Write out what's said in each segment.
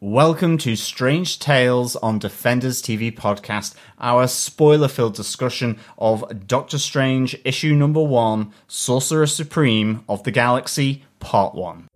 Welcome to Strange Tales on Defenders TV podcast, our spoiler filled discussion of Doctor Strange issue number one, Sorcerer Supreme of the Galaxy, part one.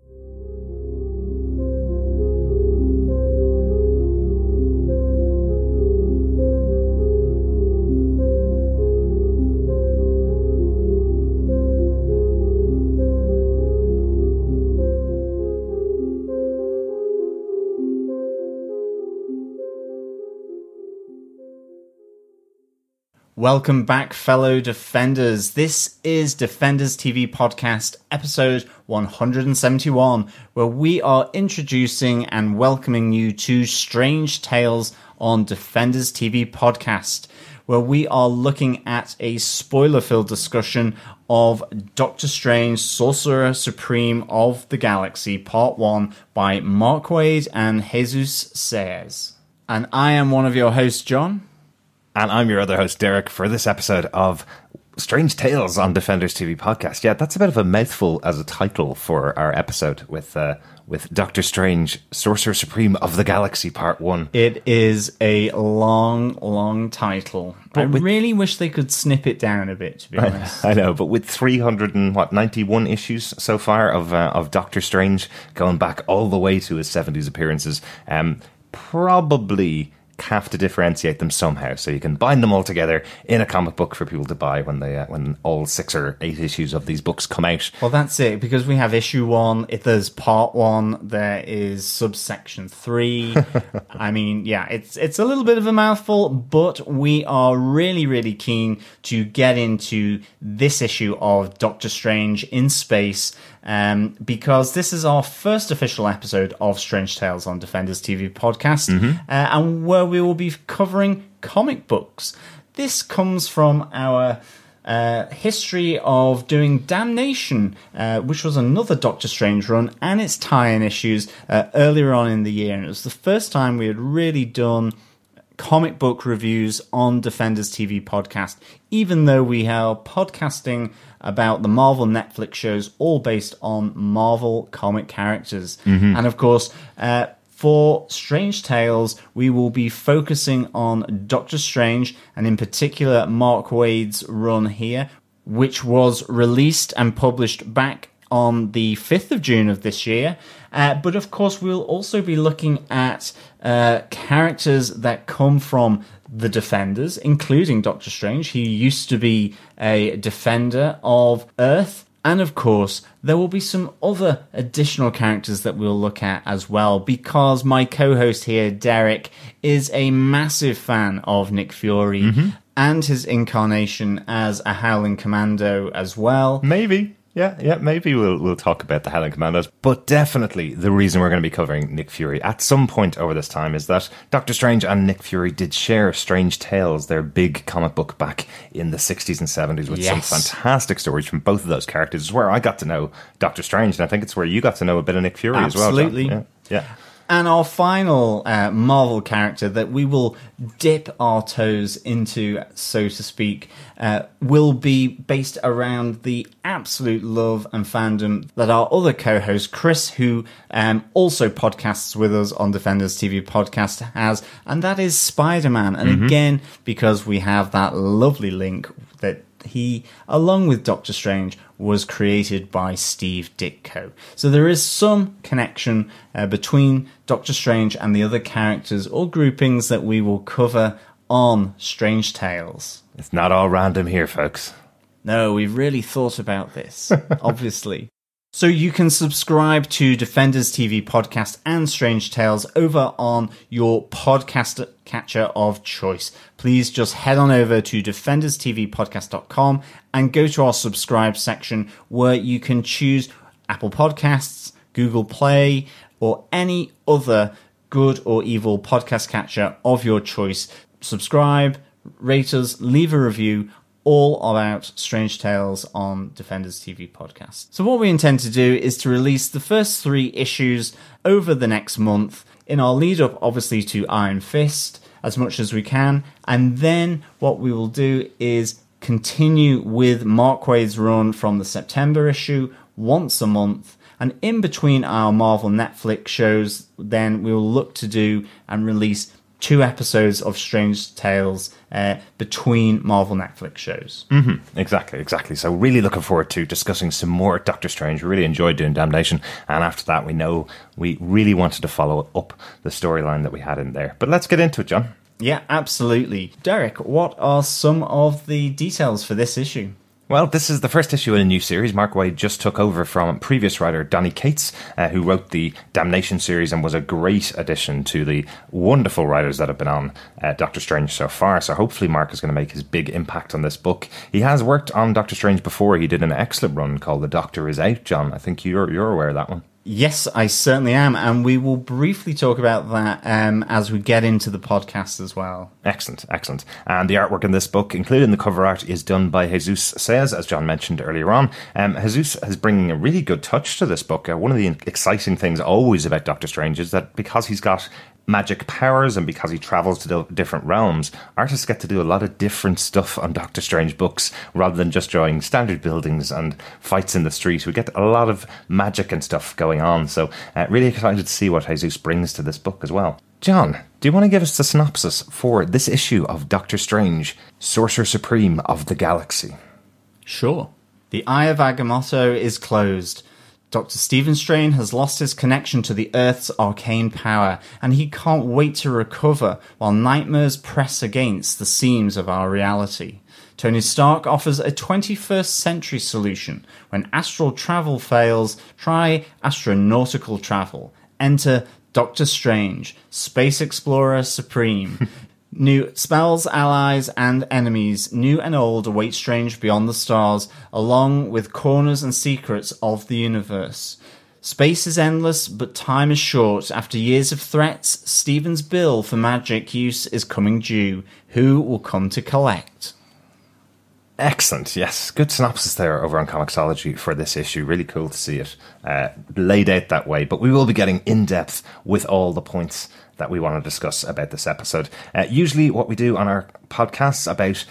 Welcome back, fellow Defenders. This is Defenders TV Podcast, episode 171, where we are introducing and welcoming you to Strange Tales on Defenders TV Podcast, where we are looking at a spoiler filled discussion of Doctor Strange, Sorcerer Supreme of the Galaxy, Part 1 by Mark Waid and Jesus Saiz. And I am one of your hosts, John. And I'm your other host, Derek, for this episode of Strange Tales on Defenders TV podcast. Yeah, that's a bit of a mouthful as a title for our episode with uh, with Doctor Strange, Sorcerer Supreme of the Galaxy, Part One. It is a long, long title. I with- really wish they could snip it down a bit. To be honest, I know, but with 300 and what 91 issues so far of uh, of Doctor Strange, going back all the way to his 70s appearances, um, probably have to differentiate them somehow, so you can bind them all together in a comic book for people to buy when they uh, when all six or eight issues of these books come out. well, that's it because we have issue one. If there's part one, there is subsection three. I mean, yeah, it's it's a little bit of a mouthful, but we are really, really keen to get into this issue of Doctor Strange in space. Um, because this is our first official episode of Strange Tales on Defenders TV podcast, uh, and where we will be covering comic books. This comes from our uh, history of doing Damnation, uh, which was another Doctor Strange run, and its tie-in issues uh, earlier on in the year. And it was the first time we had really done comic book reviews on Defenders TV podcast, even though we are podcasting about the Marvel Netflix shows, all based on Marvel comic characters. And of course, uh, for Strange Tales, we will be focusing on Doctor Strange, and in particular, Mark Waid's run here, which was released and published back on the 5th of June of this year. Uh, but of course, we'll also be looking at uh, characters that come from the Defenders, including Doctor Strange. He used to be a defender of Earth. And of course, there will be some other additional characters that we'll look at as well, because my co host here, Derek, is a massive fan of Nick Fury and his incarnation as a Howling Commando as well. Maybe. Yeah, yeah, maybe we'll we'll talk about the Howling Commandos, but definitely the reason we're going to be covering Nick Fury at some point over this time is that Doctor Strange and Nick Fury did share Strange Tales, their big comic book back in the 60s and 70s with some fantastic stories from both of those characters. It's where I got to know Doctor Strange, and I think it's where you got to know a bit of Nick Fury as well. Absolutely. Yeah. yeah. And our final uh, Marvel character that we will dip our toes into, so to speak, uh, will be based around the absolute love and fandom that our other co host, Chris, who um, also podcasts with us on Defenders TV podcast, has, and that is Spider Man. And again, because we have that lovely link that he, along with Doctor Strange, was created by Steve Ditko. So there is some connection uh, between Doctor Strange and the other characters or groupings that we will cover on Strange Tales. It's not all random here, folks. No, we've really thought about this, obviously. So you can subscribe to Defenders TV podcast and Strange Tales over on your podcast catcher of choice. Please just head on over to defenderstvpodcast.com and go to our subscribe section where you can choose Apple Podcasts, Google Play, or any other good or evil podcast catcher of your choice. Subscribe, rate us, leave a review, all about Strange Tales on Defenders TV podcast. So, what we intend to do is to release the first three issues over the next month in our lead up, obviously, to Iron Fist as much as we can. And then what we will do is continue with Mark Waid's run from the September issue once a month. And in between our Marvel Netflix shows, then we will look to do and release two episodes of Strange Tales uh, between Marvel Netflix shows. Exactly, exactly. So really looking forward to discussing some more Doctor Strange. We really enjoyed doing Damnation, and after that, we know we really wanted to follow up the storyline that we had in there. But let's get into it, John. Yeah, absolutely. Derek, what are some of the details for this issue? Well, this is the first issue in a new series. Mark Waid just took over from previous writer Donny Cates, uh, who wrote the Damnation series and was a great addition to the wonderful writers that have been on uh, Doctor Strange so far. So hopefully, Mark is going to make his big impact on this book. He has worked on Doctor Strange before. He did an excellent run called The Doctor Is Out, John. I think you're you're aware of that one. Yes, I certainly am, and we will briefly talk about that um, as we get into the podcast as well. Excellent, excellent. And the artwork in this book, including the cover art, is done by Jesus Saiz, as John mentioned earlier on. Um, Jesus is bringing a really good touch to this book. Uh, one of the exciting things always about Doctor Strange is that because he's got magic powers and because he travels to different realms, artists get to do a lot of different stuff on Doctor Strange books rather than just drawing standard buildings and fights in the street. We get a lot of magic and stuff going on. So, uh, really excited to see what Jesus brings to this book as well. John, do you want to give us the synopsis for this issue of Doctor Strange, Sorcerer Supreme of the Galaxy? Sure. The Eye of Agamotto is closed. Dr. Stephen Strange has lost his connection to the Earth's arcane power, and he can't wait to recover while nightmares press against the seams of our reality. Tony Stark offers a 21st century solution. When astral travel fails, try astronautical travel. Enter Doctor Strange, Space Explorer Supreme. New spells, allies, and enemies, new and old, await Strange beyond the stars, along with corners and secrets of the universe. Space is endless, but time is short. After years of threats, Stephen's bill for magic use is coming due. Who will come to collect? Excellent. Yes, good synopsis there over on Comixology for this issue. Really cool to see it uh, laid out that way. But we will be getting in depth with all the points that we want to discuss about this episode. Uh, usually, what we do on our podcasts about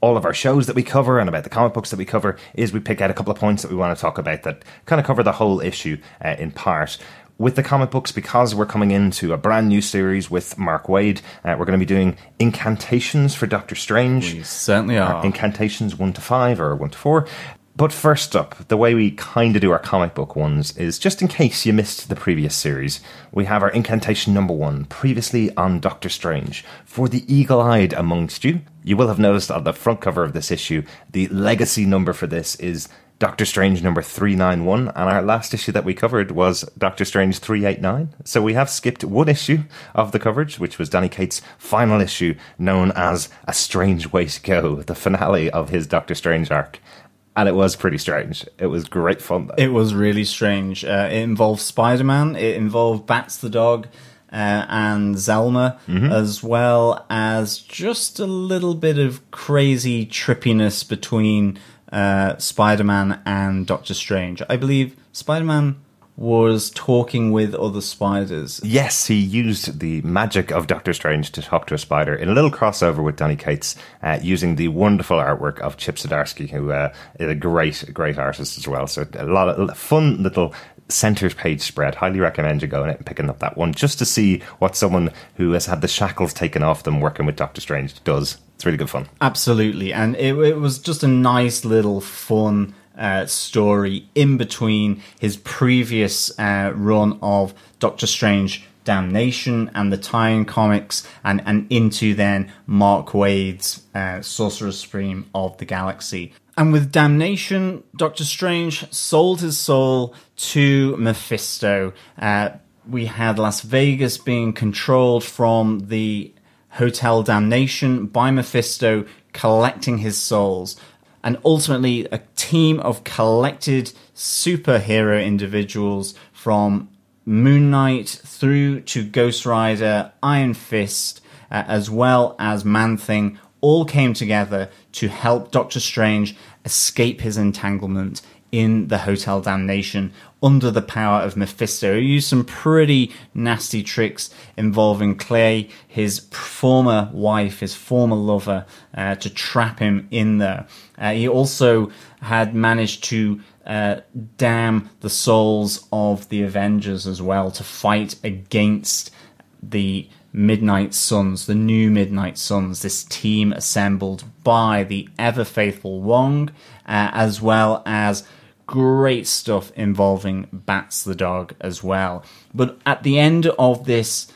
all of our shows that we cover and about the comic books that we cover is we pick out a couple of points that we want to talk about that kind of cover the whole issue uh, in part with the comic books because we're coming into a brand new series with Mark Waid. Uh, we're going to be doing incantations for Doctor Strange. We certainly are. incantations one to five or one to four. But first up, the way we kind of do our comic book ones is just in case you missed the previous series, we have our incantation number one, previously on Doctor Strange. For the eagle eyed amongst you, you will have noticed on the front cover of this issue, the legacy number for this is Doctor Strange number 391, and our last issue that we covered was Doctor Strange 389. So we have skipped one issue of the coverage, which was Donny Cates' final issue, known as A Strange Way to Go, the finale of his Doctor Strange arc. And it was pretty strange. It was great fun, though. It was really strange. Uh, it involved Spider Man, it involved Bats the dog. Uh, and Zelma, as well as just a little bit of crazy trippiness between uh, Spider Man and Doctor Strange. I believe Spider Man was talking with other spiders. Yes, he used the magic of Doctor Strange to talk to a spider in a little crossover with Donny Cates, uh, using the wonderful artwork of Chip Zdarsky, who uh, is a great, great artist as well. So a lot of fun little center page spread. Highly recommend you going and picking up that one just to see what someone who has had the shackles taken off them working with Doctor Strange does. It's really good fun. Absolutely, and it, it was just a nice little fun uh, story in between his previous uh, run of Doctor Strange Damnation and the tie-in comics, and and into then Mark Waid's uh, Sorcerer Supreme of the Galaxy. And with Damnation, Doctor Strange sold his soul to Mephisto. Uh, we had Las Vegas being controlled from the Hotel Damnation by Mephisto collecting his souls. And ultimately, a team of collected superhero individuals from Moon Knight through to Ghost Rider, Iron Fist, uh, as well as Man Thing, all came together to help Doctor Strange escape his entanglement in the Hotel Damnation under the power of Mephisto. He used some pretty nasty tricks involving Clea, his former wife, his former lover, uh, to trap him in there. Uh, he also had managed to uh, damn the souls of the Avengers as well to fight against the Midnight Suns, the new Midnight Suns, this team assembled by the ever faithful Wong, uh, as well as great stuff involving Bats the dog as well. But at the end of this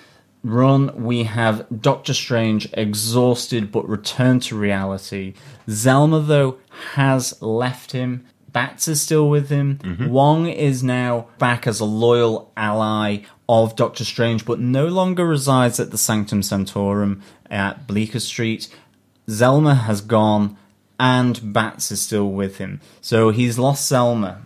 run, we have Doctor Strange exhausted but returned to reality. Zelma, though, has left him. Bats is still with him. Mm-hmm. Wong is now back as a loyal ally of Doctor Strange, but no longer resides at the Sanctum Sanctorum at Bleecker Street. Zelma has gone, and Bats is still with him. So he's lost Zelma.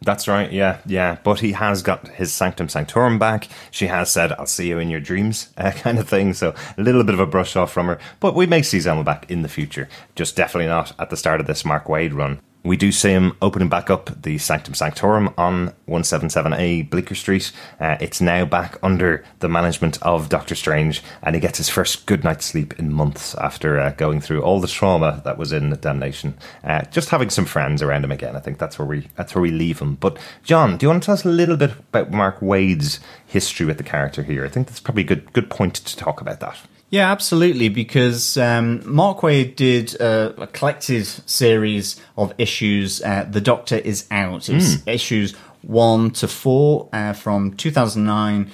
That's right, yeah, yeah. But he has got his Sanctum Sanctorum back. She has said, I'll see you in your dreams, uh, kind of thing. So a little bit of a brush off from her. But we may see Zelma back in the future. Just definitely not at the start of this Mark Waid run. We do see him opening back up the Sanctum Sanctorum on 177A Bleecker Street. Uh, it's now back under the management of Doctor Strange, and he gets his first good night's sleep in months after uh, going through all the trauma that was in the Damnation. Uh, just having some friends around him again. I think that's where we that's where we leave him. But John, do you want to tell us a little bit about Mark Waid's history with the character here? I think that's probably a good good point to talk about that. Yeah, absolutely. Because um, Mark Waid did uh, a collected series of issues. Uh, the Doctor is out. It's Hmm. issues one to four uh, from 2009.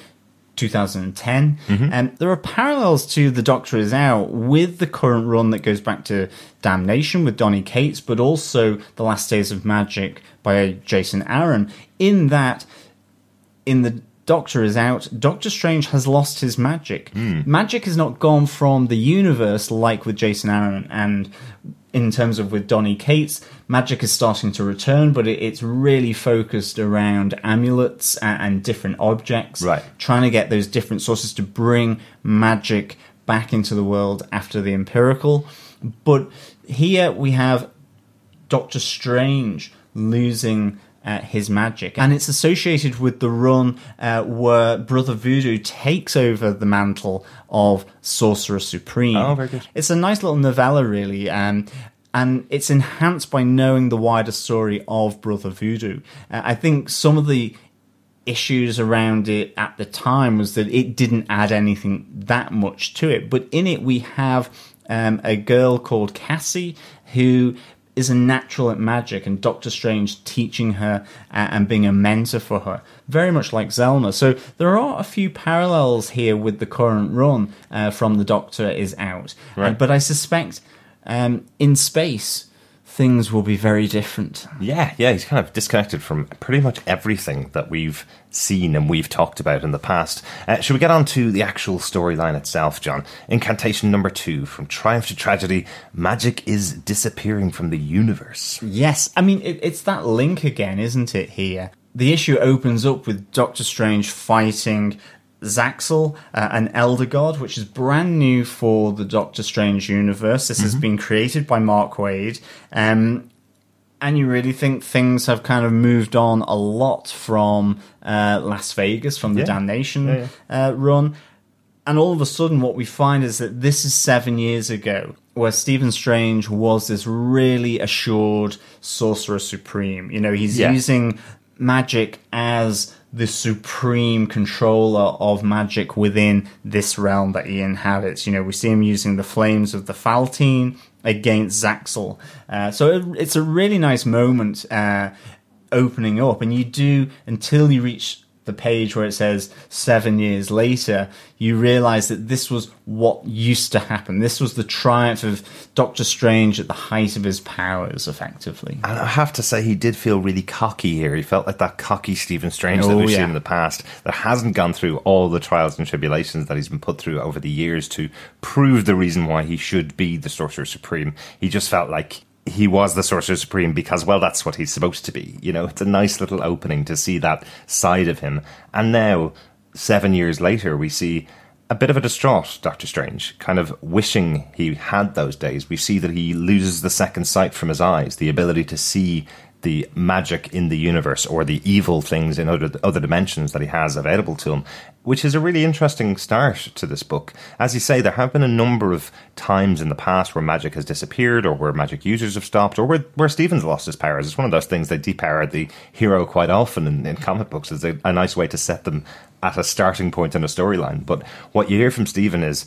2010 Mm-hmm. and there are parallels to the doctor is out with the current run that goes back to damnation with donny cates but also the last days of magic by jason aaron in that in the Doctor is out, Doctor Strange has lost his magic. Hmm. Magic has not gone from the universe like with Jason Aaron, and in terms of with Donny Cates, magic is starting to return, but it, it's really focused around amulets and, and different objects. Right. Trying to get those different sources to bring magic back into the world after the Empirikul. But here we have Doctor Strange losing uh, his magic, and it's associated with the run uh, where Brother Voodoo takes over the mantle of Sorcerer Supreme. Oh, very good. It's a nice little novella, really, um, and it's enhanced by knowing the wider story of Brother Voodoo. Uh, I think some of the issues around it at the time was that it didn't add anything that much to it. But in it, we have um, a girl called Cassie who is a natural at magic, and Doctor Strange teaching her uh, and being a mentor for her, very much like Zelma. So there are a few parallels here with the current run uh, from the Doctor is out, Uh, but I suspect um, in space things will be very different. Yeah, yeah, he's kind of disconnected from pretty much everything that we've seen and we've talked about in the past. Uh, should we get on to the actual storyline itself, John? Incantation number two From Triumph to Tragedy, magic is disappearing from the universe. Yes, I mean it, it's that link again, isn't it? Here, the issue opens up with Doctor Strange fighting Zaxel, uh, an Elder God, which is brand new for the Doctor Strange universe. This has been created by Mark Waid, um, and you really think things have kind of moved on a lot from uh, Las Vegas, from the Yeah. Damnation Yeah, Uh, run and all of a sudden what we find is that this is seven years ago where Stephen Strange was this really assured sorcerer supreme. You know, he's Yeah. using magic as the supreme controller of magic within this realm that he inhabits. You know, we see him using the flames of the Faltine against Zaxel. Uh, so it, it's a really nice moment uh, opening up, and you do until you reach the page where it says seven years later, you realize that this was what used to happen. This was the triumph of Doctor Strange at the height of his powers, effectively. And I have to say, he did feel really cocky here. He felt like that cocky Stephen Strange that Oh, we've yeah. seen in the past that hasn't gone through all the trials and tribulations that he's been put through over the years to prove the reason why he should be the Sorcerer Supreme. He just felt like he was the Sorcerer Supreme because, well, that's what he's supposed to be. You know, it's a nice little opening to see that side of him. And now, seven years later, we see a bit of a distraught Doctor Strange, kind of wishing he had those days. We see that he loses the second sight from his eyes, the ability to see the magic in the universe or the evil things in other other dimensions that he has available to him, which is a really interesting start to this book. As you say, there have been a number of times in the past where magic has disappeared, or where magic users have stopped, or where, where Stephen's lost his powers. It's one of those things that depower the hero quite often in, in comic books. It's a, a nice way to set them at a starting point in a storyline. But what you hear from Stephen is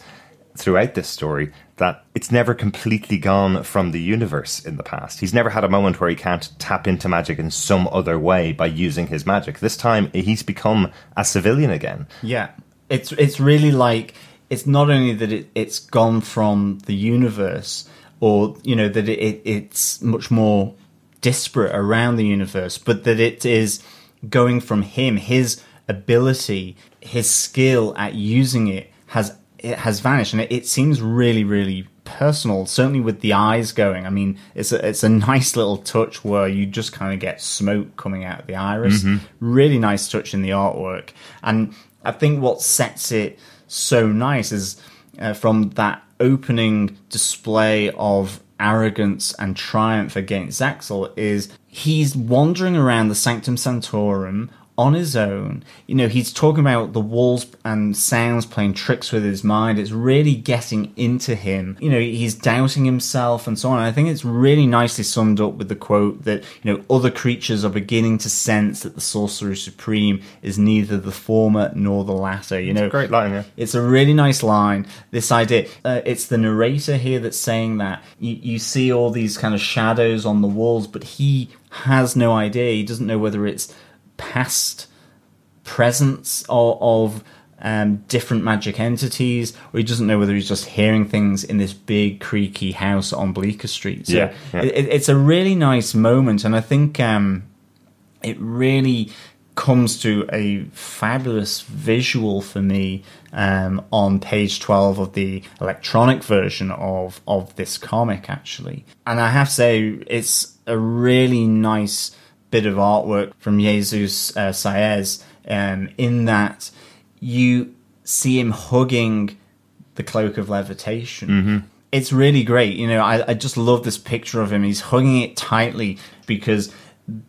throughout this story that it's never completely gone from the universe in the past. He's never had a moment where he can't tap into magic in some other way by using his magic. This time he's become a civilian again. Yeah. It's it's really like it's not only that it, it's gone from the universe or you know that it, it it's much more disparate around the universe, but that it is going from him, his ability, his skill at using it has it has vanished, and it, it seems really, really personal. Certainly with the eyes going. I mean, it's a it's a nice little touch where you just kind of get smoke coming out of the iris. Mm-hmm. Really nice touch in the artwork, and I think what sets it so nice is uh, from that opening display of arrogance and triumph against Zaxel is he's wandering around the Sanctum Sanctorum on his own. You know, he's talking about the walls and sounds playing tricks with his mind. It's really getting into him. You know, he's doubting himself and so on. And I think it's really nicely summed up with the quote that, you know, other creatures are beginning to sense that the Sorcerer Supreme is neither the former nor the latter. You know, Great line, yeah. it's a really nice line. This idea, uh, it's the narrator here that's saying that you, you see all these kind of shadows on the walls, but he has no idea. He doesn't know whether it's past presence of, of um, different magic entities, or he doesn't know whether he's just hearing things in this big creaky house on Bleecker Street. So Yeah, yeah. It, it's a really nice moment, and I think um, it really comes to a fabulous visual for me um, on page 12 of the electronic version of, of this comic actually and i have to say it's a really nice bit of artwork from jesus uh, saiz um, in that you see him hugging the cloak of levitation it's really great. You know, I, I just love this picture of him. He's hugging it tightly because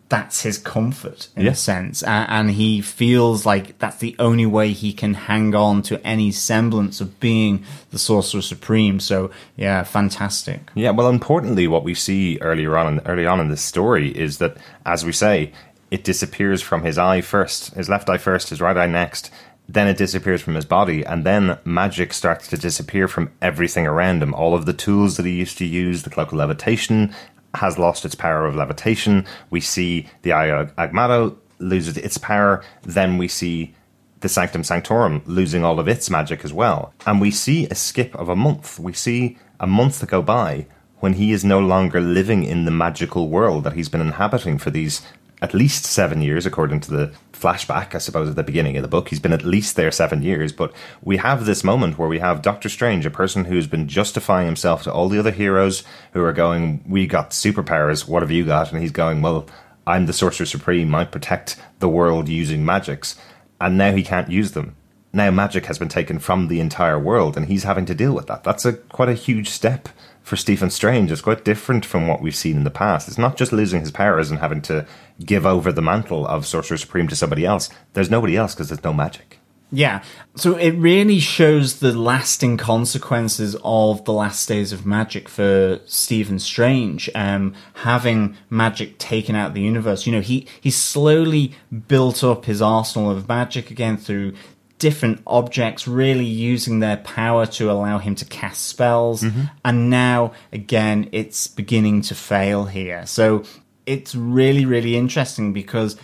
that's his comfort in Yeah. a sense, and, he feels like that's the only way he can hang on to any semblance of being the Sorcerer Supreme. So, yeah, fantastic. Yeah, well, importantly, what we see earlier on, early on in this story is that, as we say, it disappears from his eye first, his left eye first, his right eye next. Then it disappears from his body, and then magic starts to disappear from everything around him. All of the tools that he used to use, the cloak of levitation, has lost its power of levitation. We see the Eye Agamotto loses its power. Then we see the Sanctum Sanctorum losing all of its magic as well. And we see a skip of a month. We see a month go by when he is no longer living in the magical world that he's been inhabiting for these at least seven years, according to the flashback, I suppose, at the beginning of the book. He's been at least there seven years. But we have this moment where we have Doctor Strange, a person who's been justifying himself to all the other heroes who are going, We got superpowers, what have you got? And he's going, Well, I'm the Sorcerer Supreme, I protect the world using magics. And now he can't use them. Now magic has been taken from the entire world, and he's having to deal with that. That's a quite a huge step for Stephen Strange. It's quite different from what we've seen in the past. It's not just losing his powers and having to give over the mantle of Sorcerer Supreme to somebody else. There's nobody else because there's no magic. Yeah. So it really shows the lasting consequences of the last days of magic for Stephen Strange, um, having magic taken out of the universe. You know, he, he slowly built up his arsenal of magic again through different objects really using their power to allow him to cast spells. Mm-hmm. And now, again, it's beginning to fail here. So it's really, really interesting because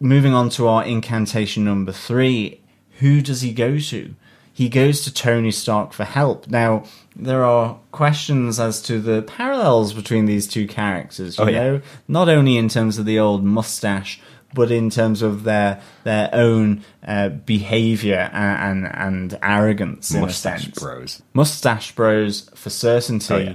moving on to our incantation number three, who does he go to? He goes to Tony Stark for help. Now, there are questions as to the parallels between these two characters, oh, you Oh, yeah. know, not only in terms of the old mustache, but in terms of their their own uh, behavior and, and and arrogance Mustache bros. mustache bros for certainty, Oh, yeah.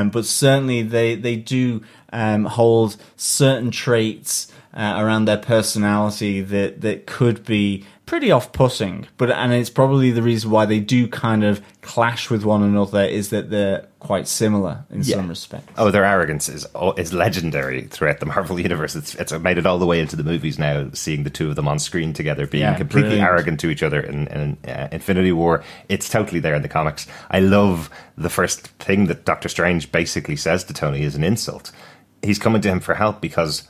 um, but certainly they they do um, hold certain traits uh, around their personality that that could be pretty off-putting. But and it's probably the reason why they do kind of clash with one another is that they're quite similar in Yeah. some respects. Oh, their arrogance is is legendary throughout the Marvel universe. It's it's made it all the way into the movies now. Seeing the two of them on screen together, being Yeah, completely brilliant. arrogant to each other in, in uh, Infinity War, it's totally there in the comics. I love the first thing that Doctor Strange basically says to Tony is an insult. He's coming to him for help because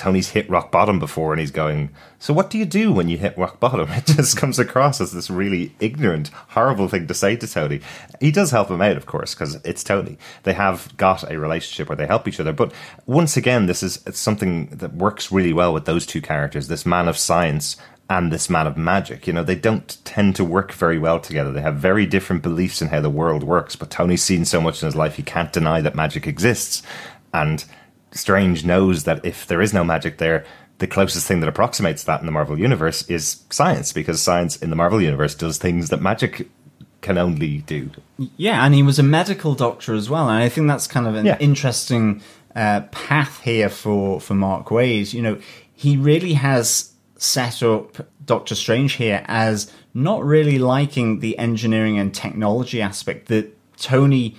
Tony's hit rock bottom before, and he's going, "So what do you do when you hit rock bottom?" It just comes across as this really ignorant, horrible thing to say to Tony. He does help him out, of course, because it's Tony. They have got a relationship where they help each other. But once again, this is something that works really well with those two characters: this man of science and this man of magic. You know, they don't tend to work very well together. They have very different beliefs in how the world works. But Tony's seen so much in his life, he can't deny that magic exists, and Strange knows that if there is no magic there, the closest thing that approximates that in the Marvel universe is science, because science in the Marvel universe does things that magic can only do. Yeah, and he was a medical doctor as well, and I think that's kind of an Yeah. interesting uh, path here for for Mark Waid. You know, he really has set up Doctor Strange here as not really liking the engineering and technology aspect that Tony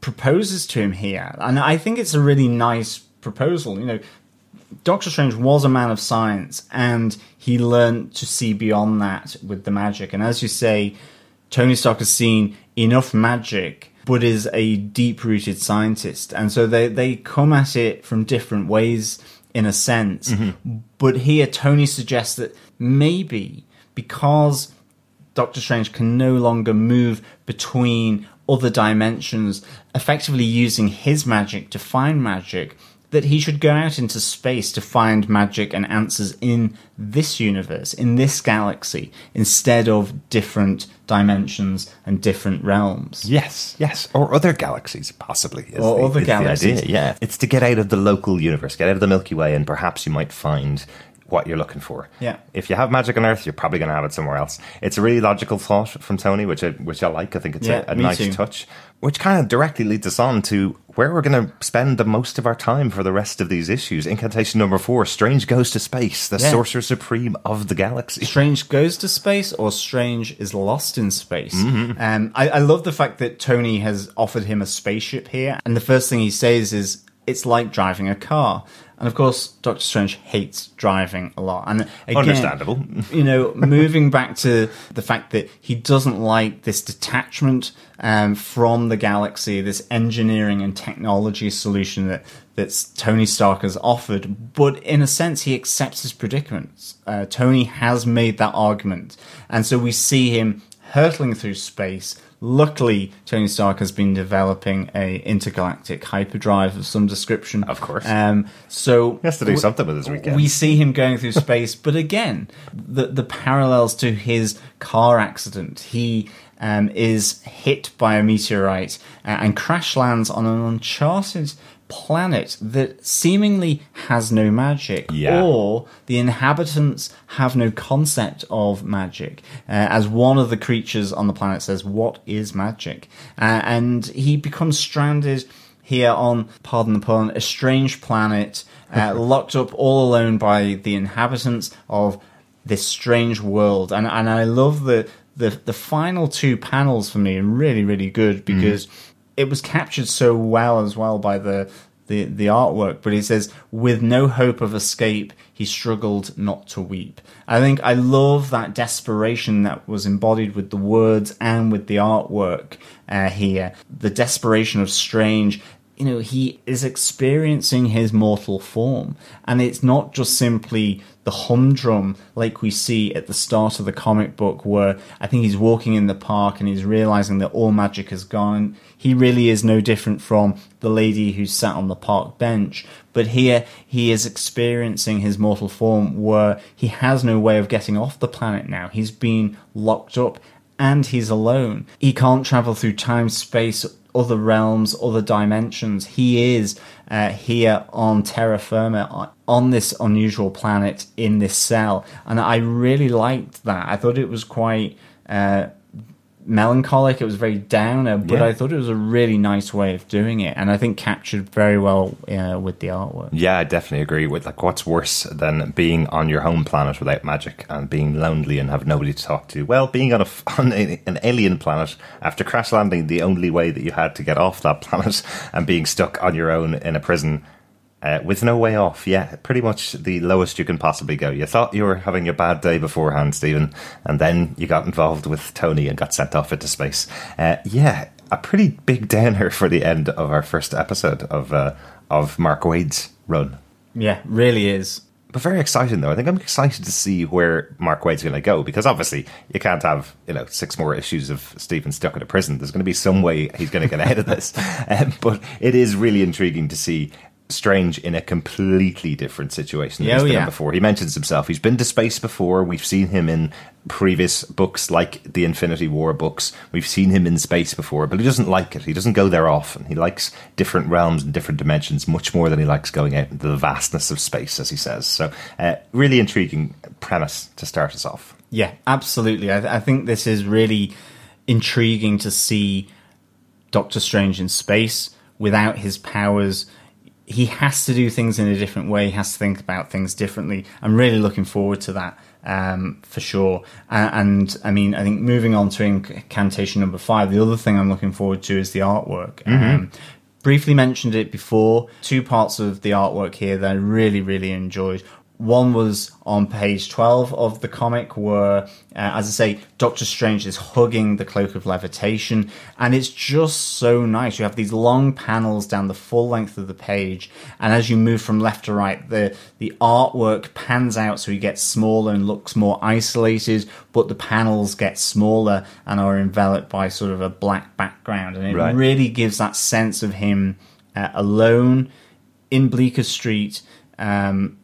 proposes to him here, and I think it's a really nice proposal. You know, Doctor Strange was a man of science, and he learned to see beyond that with the magic. And as you say, Tony Stark has seen enough magic, but is a deep rooted scientist. And so they, they come at it from different ways, in a sense. Mm-hmm. But here, Tony suggests that maybe because Doctor Strange can no longer move between other dimensions, effectively using his magic to find magic, that he should go out into space to find magic and answers in this universe, in this galaxy, instead of different dimensions and different realms. Yes, yes, or other galaxies, possibly. is Or the- other galaxies. yeah, it's to get out of the local universe, get out of the Milky Way, and perhaps you might find what you're looking for. Yeah. If you have magic on Earth, you're probably going to have it somewhere else. It's a really logical thought from Tony, which I which I like. I think it's Yeah, a, a nice too. touch, which kind of directly leads us on to where we're going to spend the most of our time for the rest of these issues. Incantation number four: Strange goes to space, the Yeah. sorcerer supreme of the galaxy. Strange goes to space or Strange is lost in space. Mm-hmm. Um, I, I love the fact that Tony has offered him a spaceship here, and the first thing he says is, "It's like driving a car." And of course, Doctor Strange hates driving a lot. And again, Understandable. you know, moving back to the fact that he doesn't like this detachment um, from the galaxy, this engineering and technology solution that that's Tony Stark has offered. But in a sense, he accepts his predicaments. Uh, Tony has made that argument, and so we see him hurtling through space. Luckily, Tony Stark has been developing a intergalactic hyperdrive of some description. Of course. Um, so He has to do something with his weekend. We see him going through space, but again, the the parallels to his car accident. He um, is hit by a meteorite uh, and crash lands on an uncharted planet that seemingly has no magic, Yeah. or the inhabitants have no concept of magic. Uh, as one of the creatures on the planet says, "What is magic?" Uh, and he becomes stranded here on, pardon the pun, a strange planet, uh, locked up all alone by the inhabitants of this strange world. And and I love the the the final two panels for me are really really good because it was captured so well as well by the. The, the artwork, but he says, with no hope of escape, he struggled not to weep. I think I love that desperation that was embodied with the words and with the artwork uh, here. The desperation of Strange you know, he is experiencing his mortal form. And it's not just simply the humdrum like we see at the start of the comic book, where I think he's walking in the park and he's realizing that all magic has gone. He really is no different from the lady who sat on the park bench. But here he is experiencing his mortal form where he has no way of getting off the planet now. He's been locked up and he's alone. He can't travel through time, space, other realms, other dimensions. He is uh, here on terra firma, on- this unusual planet in this cell. And I really liked that. I thought it was quite uh, melancholic. It was very downer, but Yeah. I thought it was a really nice way of doing it, and I think captured very well uh, with the artwork. Yeah, I definitely agree with like what's worse than being on your home planet without magic and being lonely and have nobody to talk to. Well, being on a on a, an alien planet after crash landing, the only way that you had to get off that planet and being stuck on your own in a prison. Uh, with no way off, yeah, pretty much the lowest you can possibly go. You thought you were having a bad day beforehand, Stephen, and then you got involved with Tony and got sent off into space. Uh, yeah, a pretty big downer for the end of our first episode of uh, of Mark Waid's run. Yeah, really is. But very exciting though. I think I'm excited to see where Mark Waid's going to go because obviously you can't have you know six more issues of Stephen stuck in a prison. There's going to be some way he's going to get out of this. Um, but it is really intriguing to see Strange in a completely different situation than Yeah, he's oh, been in before. He mentions himself. He's been to space before. We've seen him in previous books like the Infinity War books. We've seen him in space before, but he doesn't like it. He doesn't go there often. He likes different realms and different dimensions much more than he likes going out into the vastness of space, as he says. So, uh, really intriguing premise to start us off. Yeah, absolutely. I, I think this is really intriguing to see Doctor Strange in space without his powers. He has to do things in a different way. He has to think about things differently. I'm really looking forward to that um, for sure. Uh, and I mean, I think moving on to incantation number five, the other thing I'm looking forward to is the artwork. Um, briefly mentioned it before. Two parts of the artwork here that I really, really enjoyed. One was on page 12 of the comic, where, uh, as I say, Doctor Strange is hugging the Cloak of Levitation, and it's just so nice. You have these long panels down the full length of the page, and as you move from left to right, the, the artwork pans out so he gets smaller and looks more isolated, but the panels get smaller and are enveloped by sort of a black background, and it Right. really gives that sense of him uh, alone in Bleecker Street, um,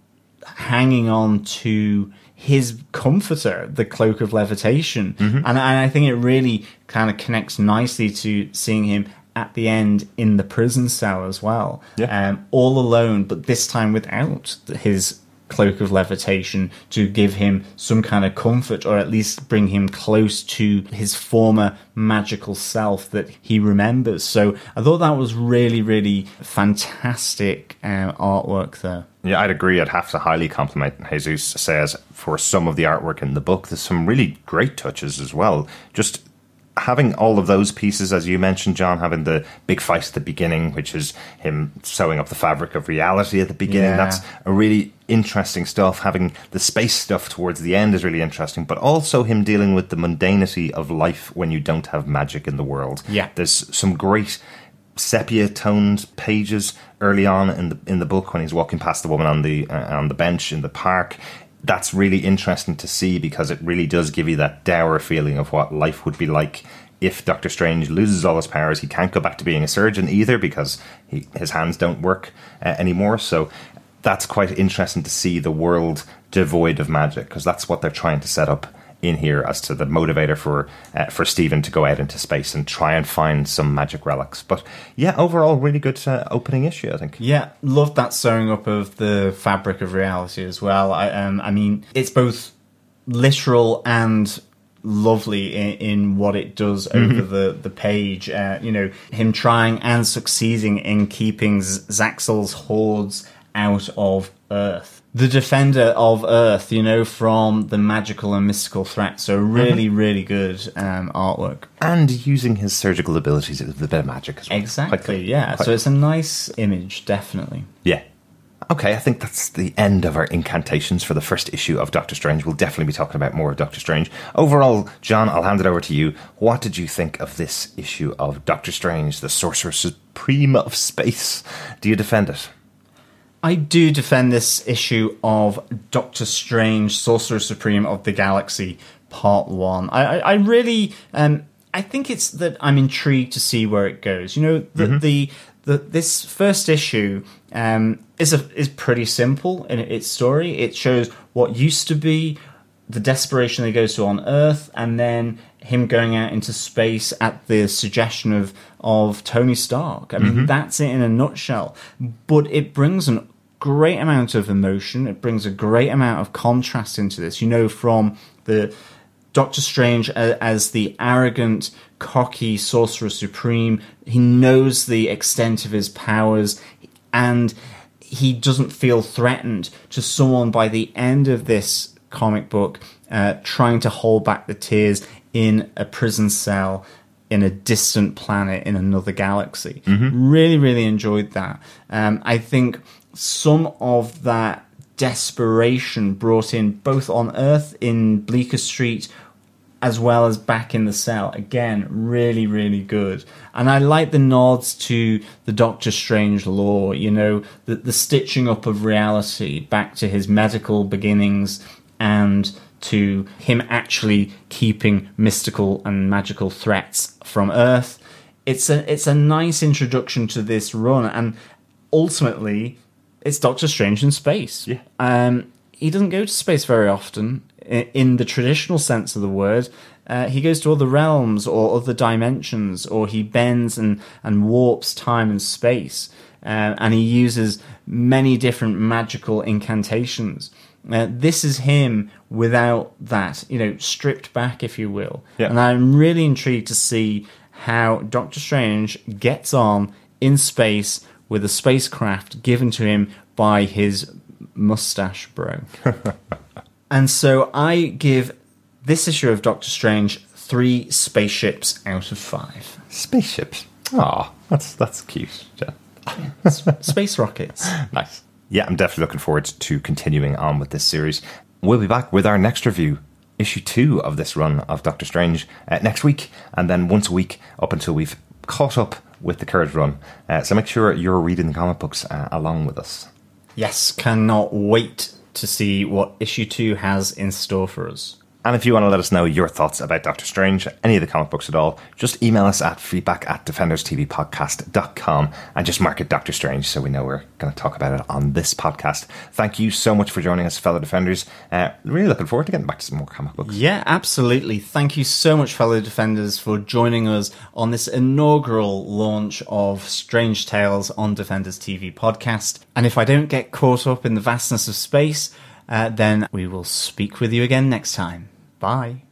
hanging on to his comforter, the cloak of levitation, Mm-hmm. and, and I think it really kind of connects nicely to seeing him at the end in the prison cell as well, Yeah. um, all alone, but this time without his cloak of levitation to give him some kind of comfort or at least bring him close to his former magical self that he remembers. So I thought that was really, really fantastic uh, artwork there. Yeah, I'd agree. I'd have to highly compliment Jesus Saiz for some of the artwork in the book. There's some really great touches as well. Just having all of those pieces, as you mentioned, John, having the big fight at the beginning, which is him sewing up the fabric of reality at the beginning. Yeah. That's a really interesting stuff. Having the space stuff towards the end is really interesting, but also him dealing with the mundanity of life when you don't have magic in the world. Yeah. There's some great sepia toned pages early on in the in the book when he's walking past the woman on the uh, on the bench in the park that's really interesting to see because it really does give you that dour feeling of what life would be like if Doctor Strange loses all his powers. He can't go back to being a surgeon either because he, his hands don't work uh, anymore. So that's quite interesting to see the world devoid of magic because that's what they're trying to set up in here as to the motivator for uh, for Stephen to go out into space and try and find some magic relics. But yeah, overall, really good uh, opening issue, I think. Yeah, love that sewing up of the fabric of reality as well. I, um, I mean, it's both literal and lovely in, in what it does over the the page. Uh, you know, him trying and succeeding in keeping Z- Zaxel's hordes out of Earth. The defender of Earth, you know, from the magical and mystical threat. So really, really good um, artwork. And using his surgical abilities with a bit of magic as well. Exactly. good. Yeah. Quite- So it's a nice image, definitely. Yeah. Okay, I think that's the end of our incantations for the first issue of Doctor Strange. We'll definitely be talking about more of Doctor Strange. Overall, John, I'll hand it over to you. What did you think of this issue of Doctor Strange, the Sorcerer Supreme of Space? Do you defend it? I do defend this issue of Doctor Strange, Sorcerer Supreme of the Galaxy, Part One. I, I, I really, um, I think it's that I'm intrigued to see where it goes. You know, the the, the this first issue um, is a is pretty simple in its story. It shows what used to be the desperation that goes to on Earth, and then him going out into space at the suggestion of of Tony Stark. I mean, that's it in a nutshell. But it brings an great amount of emotion. It brings a great amount of contrast into this. You know, from the Doctor Strange as the arrogant, cocky sorcerer supreme. He knows the extent of his powers and he doesn't feel threatened to someone by the end of this comic book uh, trying to hold back the tears in a prison cell in a distant planet in another galaxy. Really, really enjoyed that. Um, I think some of that desperation brought in both on Earth in Bleecker Street as well as back in the cell. Again, really, really good. And I like the nods to the Doctor Strange lore, you know, the, the stitching up of reality back to his medical beginnings and to him actually keeping mystical and magical threats from Earth. It's a it's a nice introduction to this run, and ultimately, it's Doctor Strange in space. Yeah. Um, he doesn't go to space very often i- in the traditional sense of the word. Uh, he goes to other realms or other dimensions, or he bends and, and warps time and space. Uh, and he uses many different magical incantations. Uh, this is him without that, you know, stripped back, if you will. Yeah. And I'm really intrigued to see how Doctor Strange gets on in space with a spacecraft given to him by his mustache bro. and so I give this issue of Doctor Strange three spaceships out of five. Spaceships. Aw, that's that's cute. Yeah. Space rockets. Nice. Yeah, I'm definitely looking forward to continuing on with this series. We'll be back with our next review, issue two of this run of Doctor Strange, uh, next week, and then once a week up until we've caught up with the current run. Uh, so make sure you're reading the comic books uh, along with us. Yes, cannot wait to see what issue two has in store for us. And if you want to let us know your thoughts about Doctor Strange, any of the comic books at all, just email us at feedback at defenderstvpodcast.com and just mark it Doctor Strange so we know we're going to talk about it on this podcast. Thank you so much for joining us, fellow defenders. Uh, really looking forward to getting back to some more comic books. Yeah, absolutely. Thank you so much, fellow defenders, for joining us on this inaugural launch of Strange Tales on Defenders TV podcast. And if I don't get caught up in the vastness of space, uh, then we will speak with you again next time. Bye.